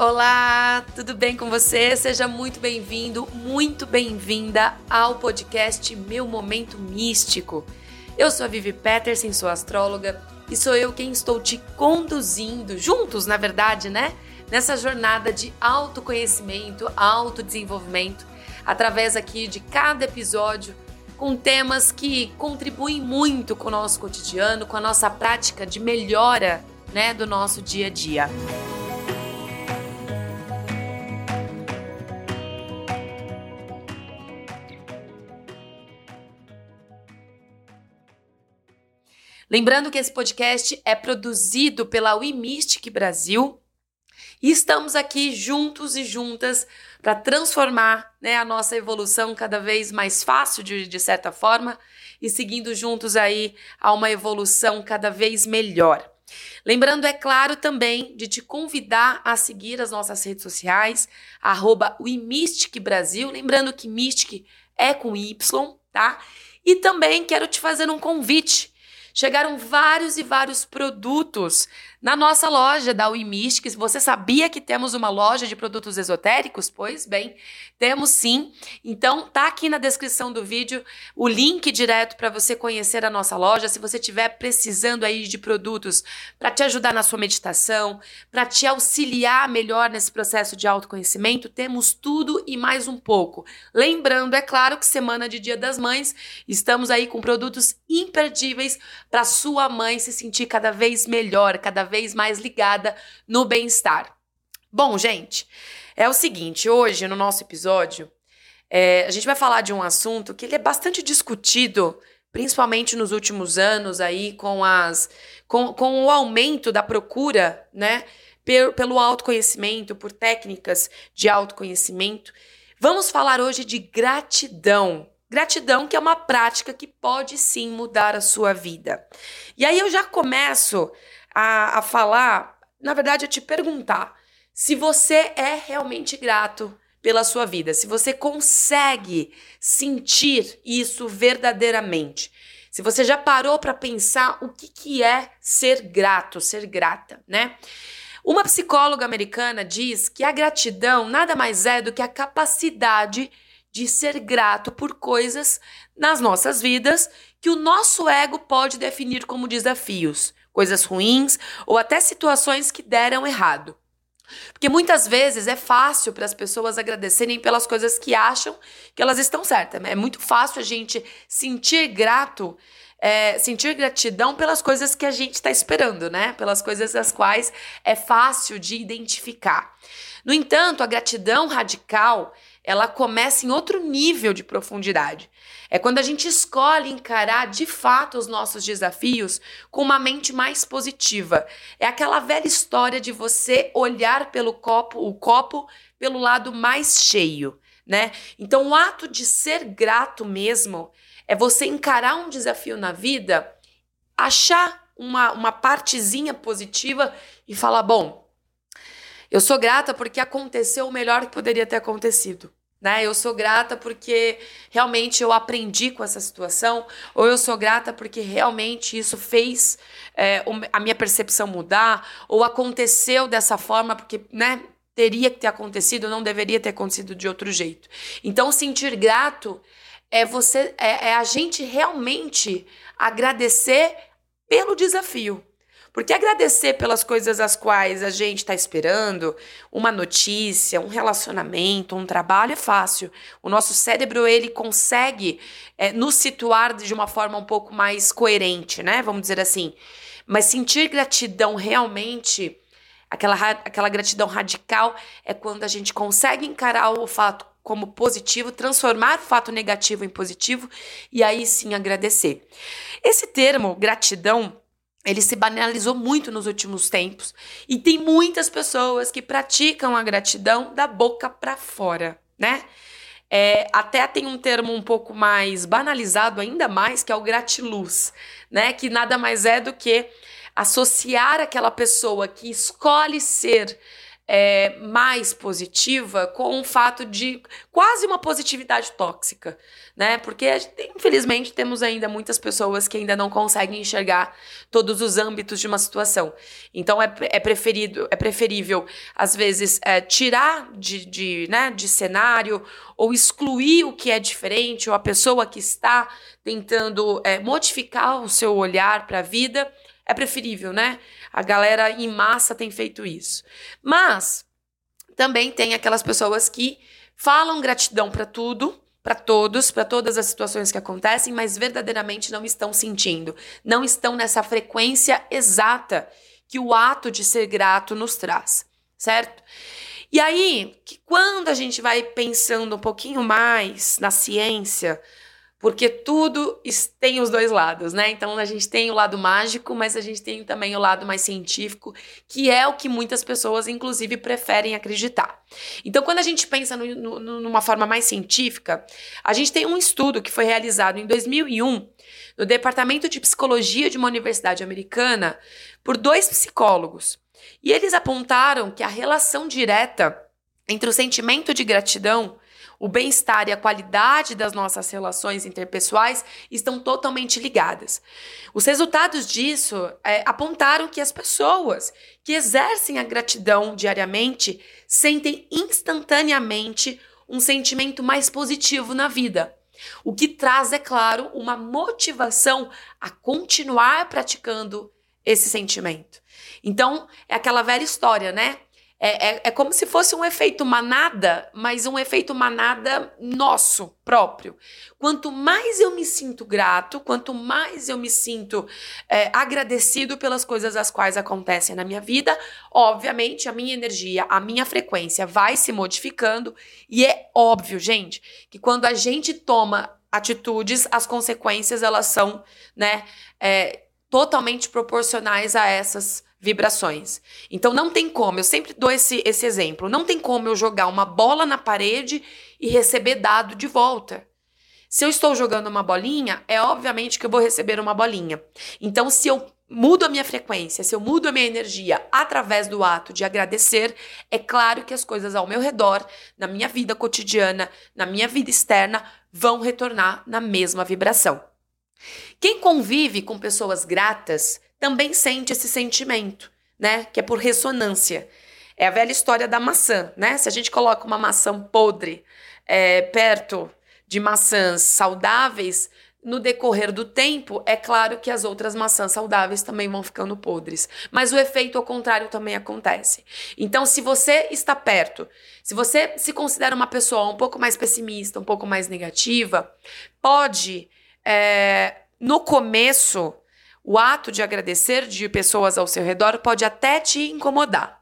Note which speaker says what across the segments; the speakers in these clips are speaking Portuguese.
Speaker 1: Olá, tudo bem com você? Seja muito bem-vindo, muito bem-vinda ao podcast Meu Momento Místico. Eu sou a Vivi Peterson, sou astróloga e sou eu quem estou te conduzindo, juntos, na verdade, né? Nessa jornada de autoconhecimento, autodesenvolvimento, através aqui de cada episódio com temas que contribuem muito com o nosso cotidiano, com a nossa prática de melhora, né, do nosso dia a dia. Lembrando que esse podcast é produzido pela WeMystic Brasil e estamos aqui juntos e juntas para transformar né, a nossa evolução cada vez mais fácil, de, de certa forma, e seguindo juntos aí a uma evolução cada vez melhor. Lembrando, é claro, também de te convidar a seguir as nossas redes sociais, arroba Brasil. Lembrando que Mystic é com Y, tá? E também quero te fazer um convite chegaram vários e vários produtos na nossa loja da Wimystic. Você sabia que temos uma loja de produtos esotéricos? Pois bem, temos sim. Então tá aqui na descrição do vídeo o link direto para você conhecer a nossa loja. Se você estiver precisando aí de produtos para te ajudar na sua meditação, para te auxiliar melhor nesse processo de autoconhecimento, temos tudo e mais um pouco. Lembrando, é claro que semana de Dia das Mães, estamos aí com produtos imperdíveis para sua mãe se sentir cada vez melhor, cada vez mais ligada no bem-estar. Bom, gente, é o seguinte: hoje no nosso episódio, é, a gente vai falar de um assunto que ele é bastante discutido, principalmente nos últimos anos, aí, com, as, com, com o aumento da procura, né? Pelo autoconhecimento, por técnicas de autoconhecimento. Vamos falar hoje de gratidão. Gratidão, que é uma prática que pode sim mudar a sua vida. E aí eu já começo a, a falar, na verdade, a te perguntar se você é realmente grato pela sua vida, se você consegue sentir isso verdadeiramente. Se você já parou para pensar o que, que é ser grato, ser grata, né? Uma psicóloga americana diz que a gratidão nada mais é do que a capacidade de ser grato por coisas nas nossas vidas que o nosso ego pode definir como desafios, coisas ruins ou até situações que deram errado. Porque muitas vezes é fácil para as pessoas agradecerem pelas coisas que acham que elas estão certas. É muito fácil a gente sentir grato, é, sentir gratidão pelas coisas que a gente está esperando, né? Pelas coisas as quais é fácil de identificar. No entanto, a gratidão radical ela começa em outro nível de profundidade. É quando a gente escolhe encarar de fato os nossos desafios com uma mente mais positiva. É aquela velha história de você olhar pelo copo, o copo pelo lado mais cheio, né? Então, o ato de ser grato mesmo é você encarar um desafio na vida, achar uma, uma partezinha positiva e falar: bom, eu sou grata porque aconteceu o melhor que poderia ter acontecido. Né? Eu sou grata porque realmente eu aprendi com essa situação, ou eu sou grata porque realmente isso fez é, a minha percepção mudar, ou aconteceu dessa forma porque né, teria que ter acontecido, não deveria ter acontecido de outro jeito. Então, sentir grato é você é, é a gente realmente agradecer pelo desafio. Porque agradecer pelas coisas as quais a gente está esperando, uma notícia, um relacionamento, um trabalho, é fácil. O nosso cérebro ele consegue é, nos situar de uma forma um pouco mais coerente, né? Vamos dizer assim. Mas sentir gratidão realmente, aquela, aquela gratidão radical, é quando a gente consegue encarar o fato como positivo, transformar o fato negativo em positivo e aí sim agradecer. Esse termo, gratidão, ele se banalizou muito nos últimos tempos e tem muitas pessoas que praticam a gratidão da boca para fora, né? É, até tem um termo um pouco mais banalizado ainda mais que é o gratiluz, né? Que nada mais é do que associar aquela pessoa que escolhe ser é, mais positiva com o fato de quase uma positividade tóxica, né? Porque infelizmente temos ainda muitas pessoas que ainda não conseguem enxergar todos os âmbitos de uma situação. Então é, é preferido, é preferível às vezes é, tirar de, de, né, de cenário ou excluir o que é diferente ou a pessoa que está tentando é, modificar o seu olhar para a vida é preferível, né? A galera em massa tem feito isso. Mas também tem aquelas pessoas que falam gratidão para tudo, para todos, para todas as situações que acontecem, mas verdadeiramente não estão sentindo, não estão nessa frequência exata que o ato de ser grato nos traz, certo? E aí, que quando a gente vai pensando um pouquinho mais na ciência, porque tudo tem os dois lados, né? Então a gente tem o lado mágico, mas a gente tem também o lado mais científico, que é o que muitas pessoas, inclusive, preferem acreditar. Então, quando a gente pensa no, no, numa forma mais científica, a gente tem um estudo que foi realizado em 2001 no Departamento de Psicologia de uma universidade americana por dois psicólogos. E eles apontaram que a relação direta entre o sentimento de gratidão o bem-estar e a qualidade das nossas relações interpessoais estão totalmente ligadas. Os resultados disso é, apontaram que as pessoas que exercem a gratidão diariamente sentem instantaneamente um sentimento mais positivo na vida. O que traz, é claro, uma motivação a continuar praticando esse sentimento. Então, é aquela velha história, né? É, é, é, como se fosse um efeito manada, mas um efeito manada nosso próprio. Quanto mais eu me sinto grato, quanto mais eu me sinto é, agradecido pelas coisas as quais acontecem na minha vida, obviamente a minha energia, a minha frequência vai se modificando. E é óbvio, gente, que quando a gente toma atitudes, as consequências elas são, né, é, totalmente proporcionais a essas vibrações. Então não tem como, eu sempre dou esse, esse exemplo, não tem como eu jogar uma bola na parede e receber dado de volta. Se eu estou jogando uma bolinha, é obviamente que eu vou receber uma bolinha. Então, se eu mudo a minha frequência, se eu mudo a minha energia através do ato de agradecer, é claro que as coisas ao meu redor, na minha vida cotidiana, na minha vida externa, vão retornar na mesma vibração. Quem convive com pessoas gratas também sente esse sentimento, né? Que é por ressonância. É a velha história da maçã, né? Se a gente coloca uma maçã podre é, perto de maçãs saudáveis, no decorrer do tempo, é claro que as outras maçãs saudáveis também vão ficando podres. Mas o efeito ao contrário também acontece. Então, se você está perto, se você se considera uma pessoa um pouco mais pessimista, um pouco mais negativa, pode, é, no começo, o ato de agradecer de pessoas ao seu redor pode até te incomodar.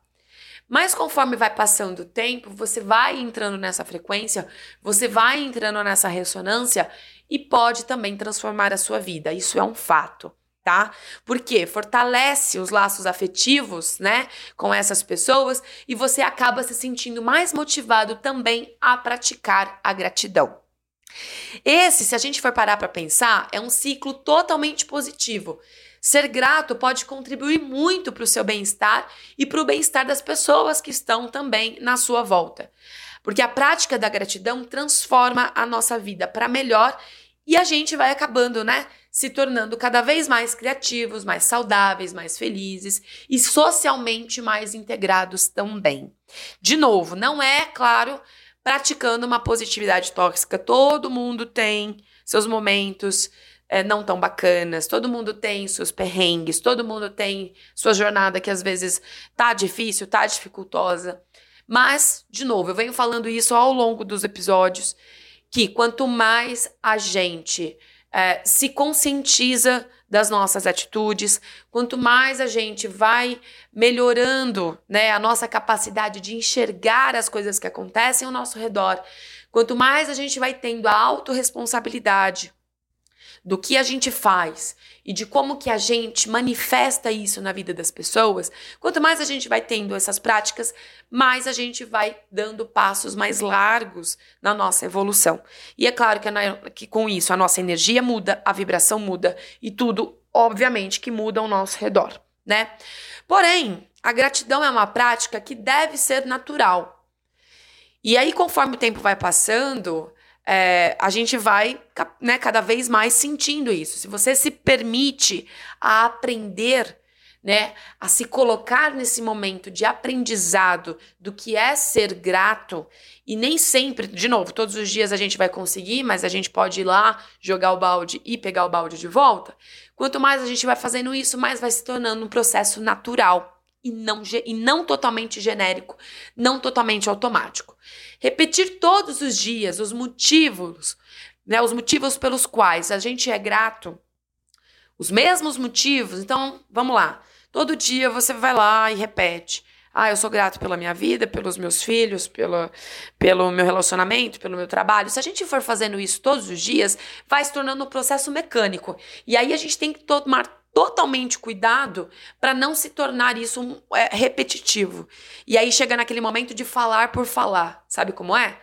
Speaker 1: Mas conforme vai passando o tempo, você vai entrando nessa frequência, você vai entrando nessa ressonância e pode também transformar a sua vida. Isso é um fato, tá? Porque fortalece os laços afetivos, né, com essas pessoas e você acaba se sentindo mais motivado também a praticar a gratidão. Esse, se a gente for parar para pensar, é um ciclo totalmente positivo. Ser grato pode contribuir muito para o seu bem-estar e para o bem-estar das pessoas que estão também na sua volta. Porque a prática da gratidão transforma a nossa vida para melhor e a gente vai acabando, né? Se tornando cada vez mais criativos, mais saudáveis, mais felizes e socialmente mais integrados também. De novo, não é, claro, praticando uma positividade tóxica. Todo mundo tem seus momentos é, não tão bacanas, todo mundo tem seus perrengues, todo mundo tem sua jornada que às vezes tá difícil, tá dificultosa. Mas, de novo, eu venho falando isso ao longo dos episódios, que quanto mais a gente é, se conscientiza das nossas atitudes, quanto mais a gente vai melhorando né, a nossa capacidade de enxergar as coisas que acontecem ao nosso redor, quanto mais a gente vai tendo a autorresponsabilidade do que a gente faz e de como que a gente manifesta isso na vida das pessoas, quanto mais a gente vai tendo essas práticas, mais a gente vai dando passos mais largos na nossa evolução. E é claro que, que com isso a nossa energia muda, a vibração muda e tudo, obviamente, que muda ao nosso redor, né? Porém, a gratidão é uma prática que deve ser natural. E aí, conforme o tempo vai passando, é, a gente vai né, cada vez mais sentindo isso. Se você se permite a aprender, né, a se colocar nesse momento de aprendizado do que é ser grato, e nem sempre, de novo, todos os dias a gente vai conseguir, mas a gente pode ir lá, jogar o balde e pegar o balde de volta. Quanto mais a gente vai fazendo isso, mais vai se tornando um processo natural e não, e não totalmente genérico, não totalmente automático. Repetir todos os dias os motivos, né, os motivos pelos quais a gente é grato, os mesmos motivos. Então, vamos lá. Todo dia você vai lá e repete. Ah, eu sou grato pela minha vida, pelos meus filhos, pelo, pelo meu relacionamento, pelo meu trabalho. Se a gente for fazendo isso todos os dias, vai se tornando um processo mecânico. E aí a gente tem que tomar totalmente cuidado para não se tornar isso é, repetitivo. E aí chega naquele momento de falar por falar. Sabe como é?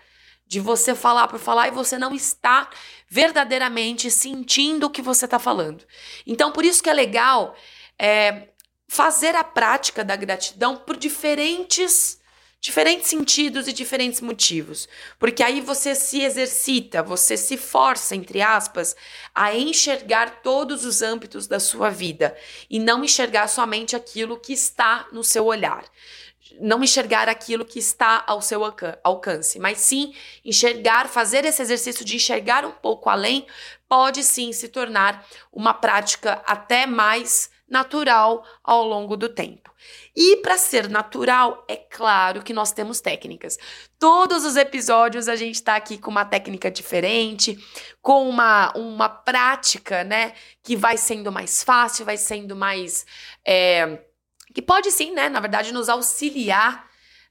Speaker 1: De você falar por falar e você não está verdadeiramente sentindo o que você está falando. Então, por isso que é legal é, fazer a prática da gratidão por diferentes diferentes sentidos e diferentes motivos. Porque aí você se exercita, você se força, entre aspas, a enxergar todos os âmbitos da sua vida e não enxergar somente aquilo que está no seu olhar. Não enxergar aquilo que está ao seu alcance, mas sim enxergar, fazer esse exercício de enxergar um pouco além, pode sim se tornar uma prática até mais natural ao longo do tempo. E para ser natural, é claro que nós temos técnicas. Todos os episódios a gente está aqui com uma técnica diferente, com uma, uma prática, né, que vai sendo mais fácil, vai sendo mais. É, que pode sim, né, na verdade, nos auxiliar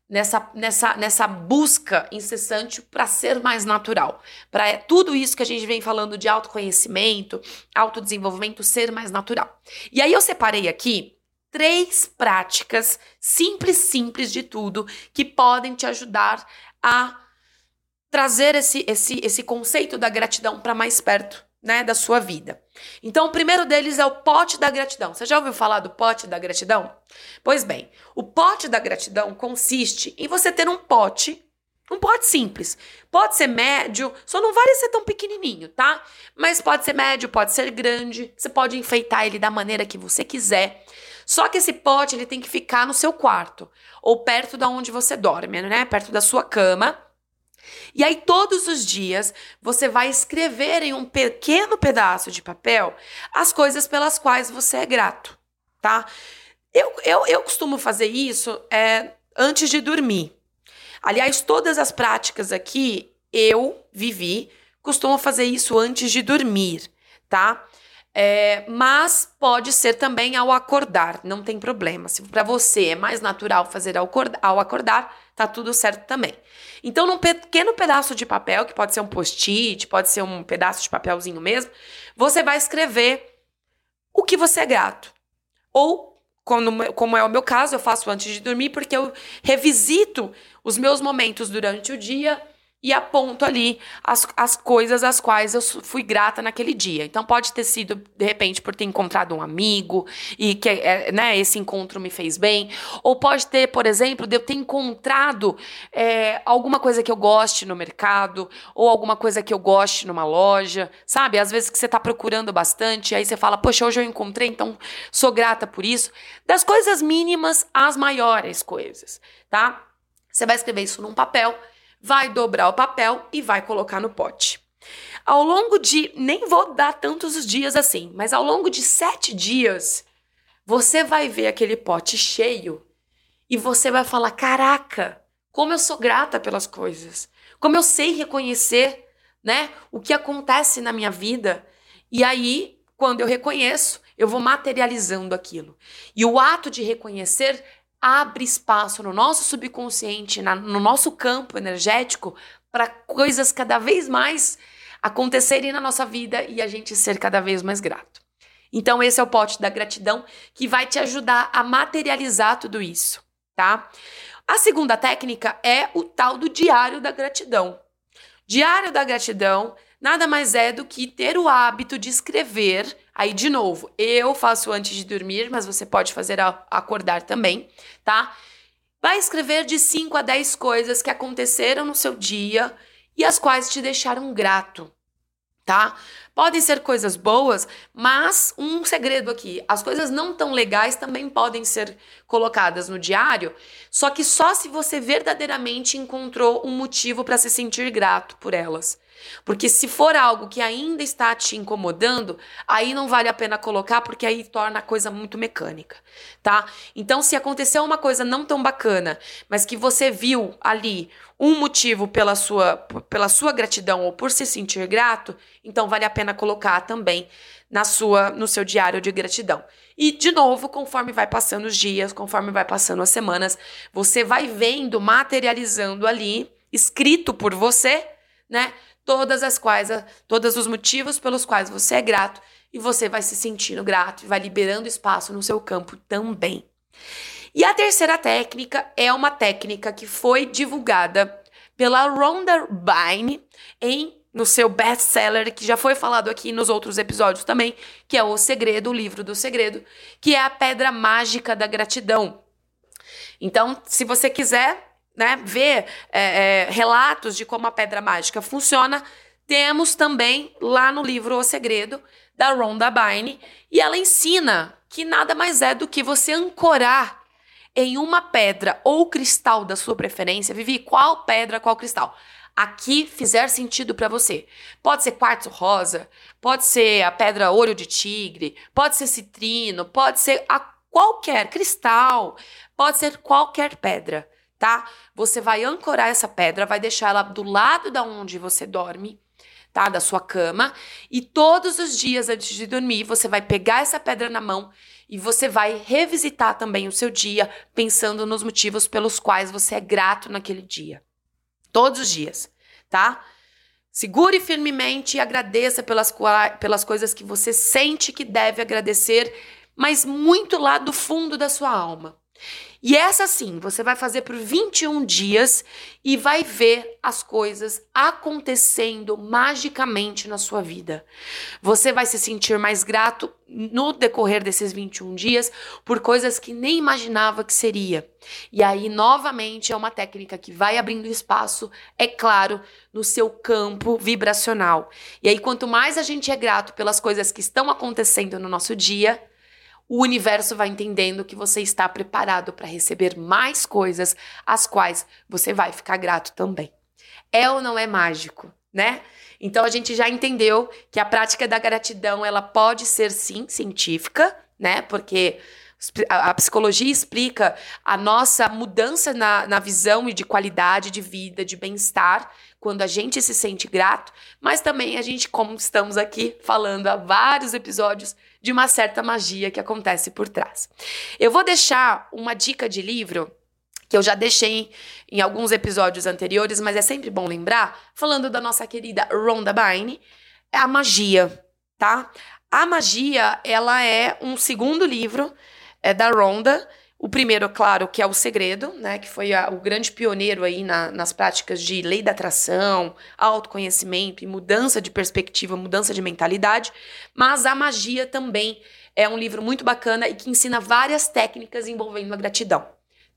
Speaker 1: nessa, nessa, nessa busca incessante para ser mais natural. Para tudo isso que a gente vem falando de autoconhecimento, autodesenvolvimento ser mais natural. E aí eu separei aqui três práticas simples, simples de tudo, que podem te ajudar a trazer esse, esse, esse conceito da gratidão para mais perto né, da sua vida. Então, o primeiro deles é o pote da gratidão. Você já ouviu falar do pote da gratidão? Pois bem, o pote da gratidão consiste em você ter um pote, um pote simples. Pode ser médio, só não vale ser tão pequenininho, tá? Mas pode ser médio, pode ser grande. Você pode enfeitar ele da maneira que você quiser. Só que esse pote ele tem que ficar no seu quarto ou perto da onde você dorme, né? Perto da sua cama e aí, todos os dias, você vai escrever em um pequeno pedaço de papel as coisas pelas quais você é grato, tá? Eu, eu, eu costumo fazer isso é, antes de dormir. Aliás, todas as práticas aqui eu vivi, costumo fazer isso antes de dormir, tá? É, mas pode ser também ao acordar, não tem problema. Se para você é mais natural fazer ao acordar, ao acordar, tá tudo certo também. Então, num pequeno pedaço de papel, que pode ser um post-it, pode ser um pedaço de papelzinho mesmo, você vai escrever o que você é grato. Ou, como, como é o meu caso, eu faço antes de dormir, porque eu revisito os meus momentos durante o dia e aponto ali as, as coisas às quais eu fui grata naquele dia. Então pode ter sido, de repente, por ter encontrado um amigo e que é, né, esse encontro me fez bem. Ou pode ter, por exemplo, de eu ter encontrado é, alguma coisa que eu goste no mercado, ou alguma coisa que eu goste numa loja, sabe? Às vezes que você está procurando bastante, aí você fala, poxa, hoje eu encontrei, então sou grata por isso. Das coisas mínimas às maiores coisas, tá? Você vai escrever isso num papel vai dobrar o papel e vai colocar no pote. Ao longo de, nem vou dar tantos os dias assim, mas ao longo de sete dias, você vai ver aquele pote cheio e você vai falar: caraca, como eu sou grata pelas coisas, como eu sei reconhecer, né, o que acontece na minha vida. E aí, quando eu reconheço, eu vou materializando aquilo. E o ato de reconhecer abre espaço no nosso subconsciente, na, no nosso campo energético, para coisas cada vez mais acontecerem na nossa vida e a gente ser cada vez mais grato. Então, esse é o pote da gratidão que vai te ajudar a materializar tudo isso, tá? A segunda técnica é o tal do diário da gratidão. Diário da gratidão nada mais é do que ter o hábito de escrever Aí, de novo, eu faço antes de dormir, mas você pode fazer ao acordar também, tá? Vai escrever de 5 a 10 coisas que aconteceram no seu dia e as quais te deixaram grato, tá? Podem ser coisas boas, mas um segredo aqui: as coisas não tão legais também podem ser colocadas no diário, só que só se você verdadeiramente encontrou um motivo para se sentir grato por elas. Porque se for algo que ainda está te incomodando, aí não vale a pena colocar, porque aí torna a coisa muito mecânica, tá? Então, se aconteceu uma coisa não tão bacana, mas que você viu ali um motivo pela sua, pela sua gratidão ou por se sentir grato, então vale a pena colocar também na sua no seu diário de gratidão. E de novo, conforme vai passando os dias, conforme vai passando as semanas, você vai vendo materializando ali, escrito por você, né? Todas as quais, todos os motivos pelos quais você é grato e você vai se sentindo grato e vai liberando espaço no seu campo também. E a terceira técnica é uma técnica que foi divulgada pela Rhonda Byrne em no seu best-seller, que já foi falado aqui nos outros episódios também, que é O Segredo, o livro do segredo, que é a pedra mágica da gratidão. Então, se você quiser né, ver é, é, relatos de como a pedra mágica funciona, temos também lá no livro O Segredo, da Rhonda Byrne, e ela ensina que nada mais é do que você ancorar em uma pedra ou cristal da sua preferência, Vivi, qual pedra, qual cristal? Aqui fizer sentido para você. Pode ser quartzo rosa, pode ser a pedra ouro de tigre, pode ser citrino, pode ser a qualquer cristal, pode ser qualquer pedra, tá? Você vai ancorar essa pedra, vai deixar ela do lado da onde você dorme, tá? Da sua cama, e todos os dias antes de dormir, você vai pegar essa pedra na mão e você vai revisitar também o seu dia, pensando nos motivos pelos quais você é grato naquele dia. Todos os dias, tá? Segure firmemente e agradeça pelas, pelas coisas que você sente que deve agradecer, mas muito lá do fundo da sua alma. E essa sim, você vai fazer por 21 dias e vai ver as coisas acontecendo magicamente na sua vida. Você vai se sentir mais grato no decorrer desses 21 dias por coisas que nem imaginava que seria. E aí, novamente, é uma técnica que vai abrindo espaço, é claro, no seu campo vibracional. E aí, quanto mais a gente é grato pelas coisas que estão acontecendo no nosso dia, o universo vai entendendo que você está preparado para receber mais coisas, as quais você vai ficar grato também. É ou não é mágico, né? Então a gente já entendeu que a prática da gratidão ela pode ser sim científica, né? Porque a, psicologia explica a nossa mudança na, na visão e de qualidade de vida, de bem-estar, quando a gente se sente grato, mas também a gente, como estamos aqui falando há vários episódios, de uma certa magia que acontece por trás. Eu vou deixar uma dica de livro que eu já deixei em alguns episódios anteriores, mas é sempre bom lembrar, falando da nossa querida Rhonda Byrne, é a magia, tá? A magia, ela é um segundo livro é da Rhonda, o primeiro, claro, que é o segredo, né, que foi a, o grande pioneiro aí na, nas práticas de lei da atração, autoconhecimento e mudança de perspectiva, mudança de mentalidade. Mas a magia também é um livro muito bacana e que ensina várias técnicas envolvendo a gratidão,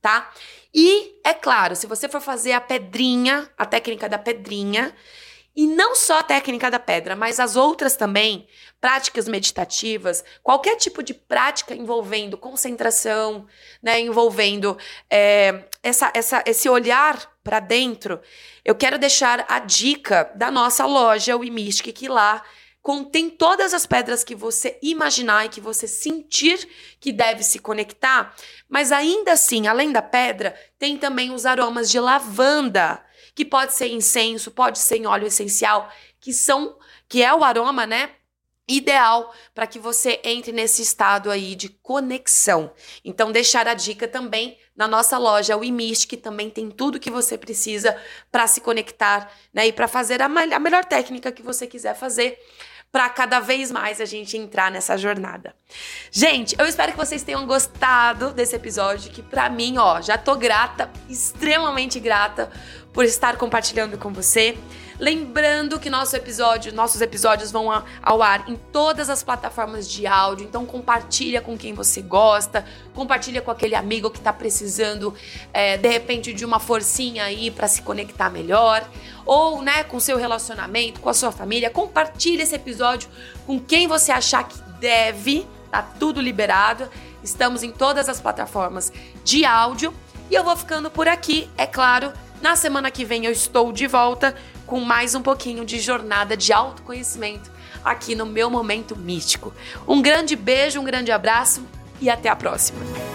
Speaker 1: tá? E é claro, se você for fazer a pedrinha, a técnica da pedrinha, e não só a técnica da pedra, mas as outras também, práticas meditativas, qualquer tipo de prática envolvendo concentração, né, envolvendo é, essa, essa, esse olhar para dentro, eu quero deixar a dica da nossa loja, o Imistic, que lá contém todas as pedras que você imaginar e que você sentir que deve se conectar, mas ainda assim, além da pedra, tem também os aromas de lavanda que pode ser incenso, pode ser em óleo essencial, que são que é o aroma, né? Ideal para que você entre nesse estado aí de conexão. Então, deixar a dica também na nossa loja, o Imist, que também tem tudo que você precisa para se conectar, né? E para fazer a, a melhor técnica que você quiser fazer para cada vez mais a gente entrar nessa jornada. Gente, eu espero que vocês tenham gostado desse episódio, que para mim, ó, já tô grata, extremamente grata por estar compartilhando com você. Lembrando que nosso episódio, nossos episódios vão ao ar em todas as plataformas de áudio, então compartilha com quem você gosta, compartilha com aquele amigo que está precisando, é, de repente, de uma forcinha aí para se conectar melhor, ou, né, com seu relacionamento, com a sua família. Compartilha esse episódio com quem você achar que deve, tá tudo liberado. Estamos em todas as plataformas de áudio. E eu vou ficando por aqui, é claro. Na semana que vem eu estou de volta com mais um pouquinho de jornada de autoconhecimento aqui no meu momento místico. Um grande beijo, um grande abraço e até a próxima.